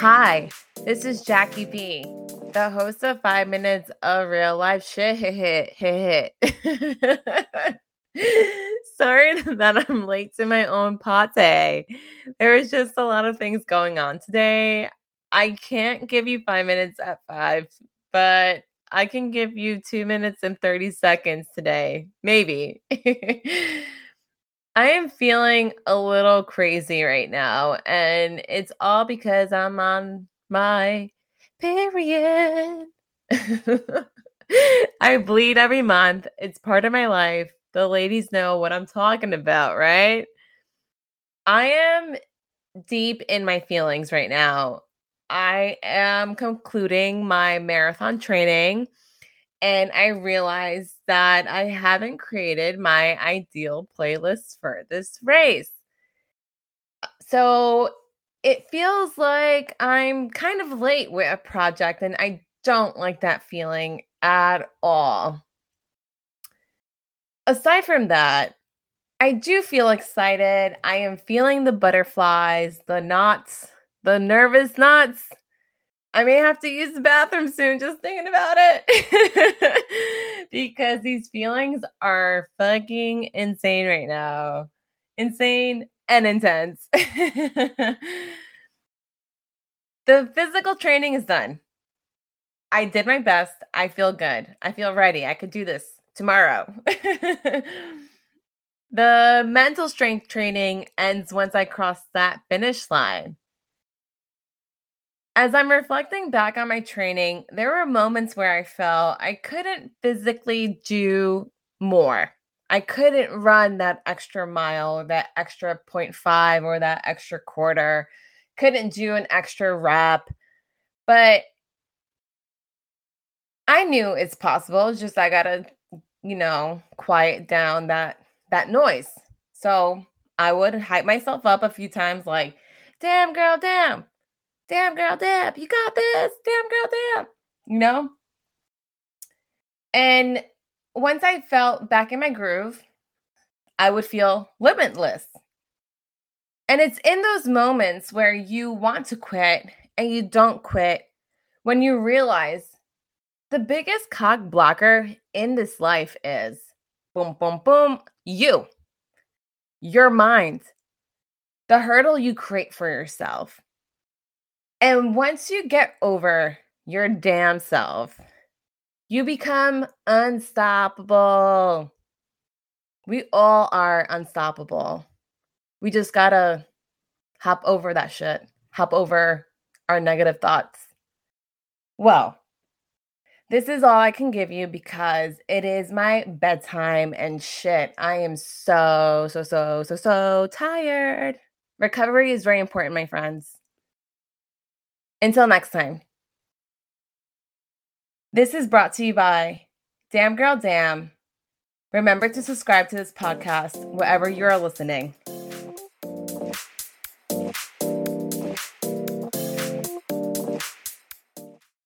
Hi, this is Jacqui B, the host of Five Minutes of Real Life Shit. Hit, hit, hit, hit. Sorry that I'm late to my own pate. There was just a lot of things going on today. I can't give you five minutes at five, but I can give you two minutes and 30 seconds today. Maybe. I am feeling a little crazy right now, and it's all because I'm on my period. I bleed every month. It's part of my life. The ladies know what I'm talking about, right? I am deep in my feelings right now. I am concluding my marathon training and I realized that I haven't created my ideal playlist for this race. Uh, so it feels like I'm kind of late with a project, and I don't like that feeling at all. Aside from that, I do feel excited. I am feeling the butterflies, the knots, the nervous knots. I may have to use the bathroom soon just thinking about it because these feelings are fucking insane right now. Insane and intense. the physical training is done. I did my best. I feel good. I feel ready. I could do this tomorrow. the mental strength training ends once I cross that finish line. As I'm reflecting back on my training, there were moments where I felt I couldn't physically do more. I couldn't run that extra mile, or that extra 0.5 or that extra quarter. Couldn't do an extra rep. But I knew it's possible. It's just I got to, you know, quiet down that that noise. So, I would hype myself up a few times like, "Damn girl, damn damn girl, damn, you got this, damn girl, damn, you know? And once I felt back in my groove, I would feel limitless. And it's in those moments where you want to quit and you don't quit when you realize the biggest cog blocker in this life is boom, boom, boom, you, your mind, the hurdle you create for yourself. And once you get over your damn self, you become unstoppable. We all are unstoppable. We just gotta hop over that shit, hop over our negative thoughts. Well, this is all I can give you because it is my bedtime and shit. I am so, so, so, so, so tired. Recovery is very important, my friends. Until next time. This is brought to you by Damn Girl Damn. Remember to subscribe to this podcast wherever you are listening.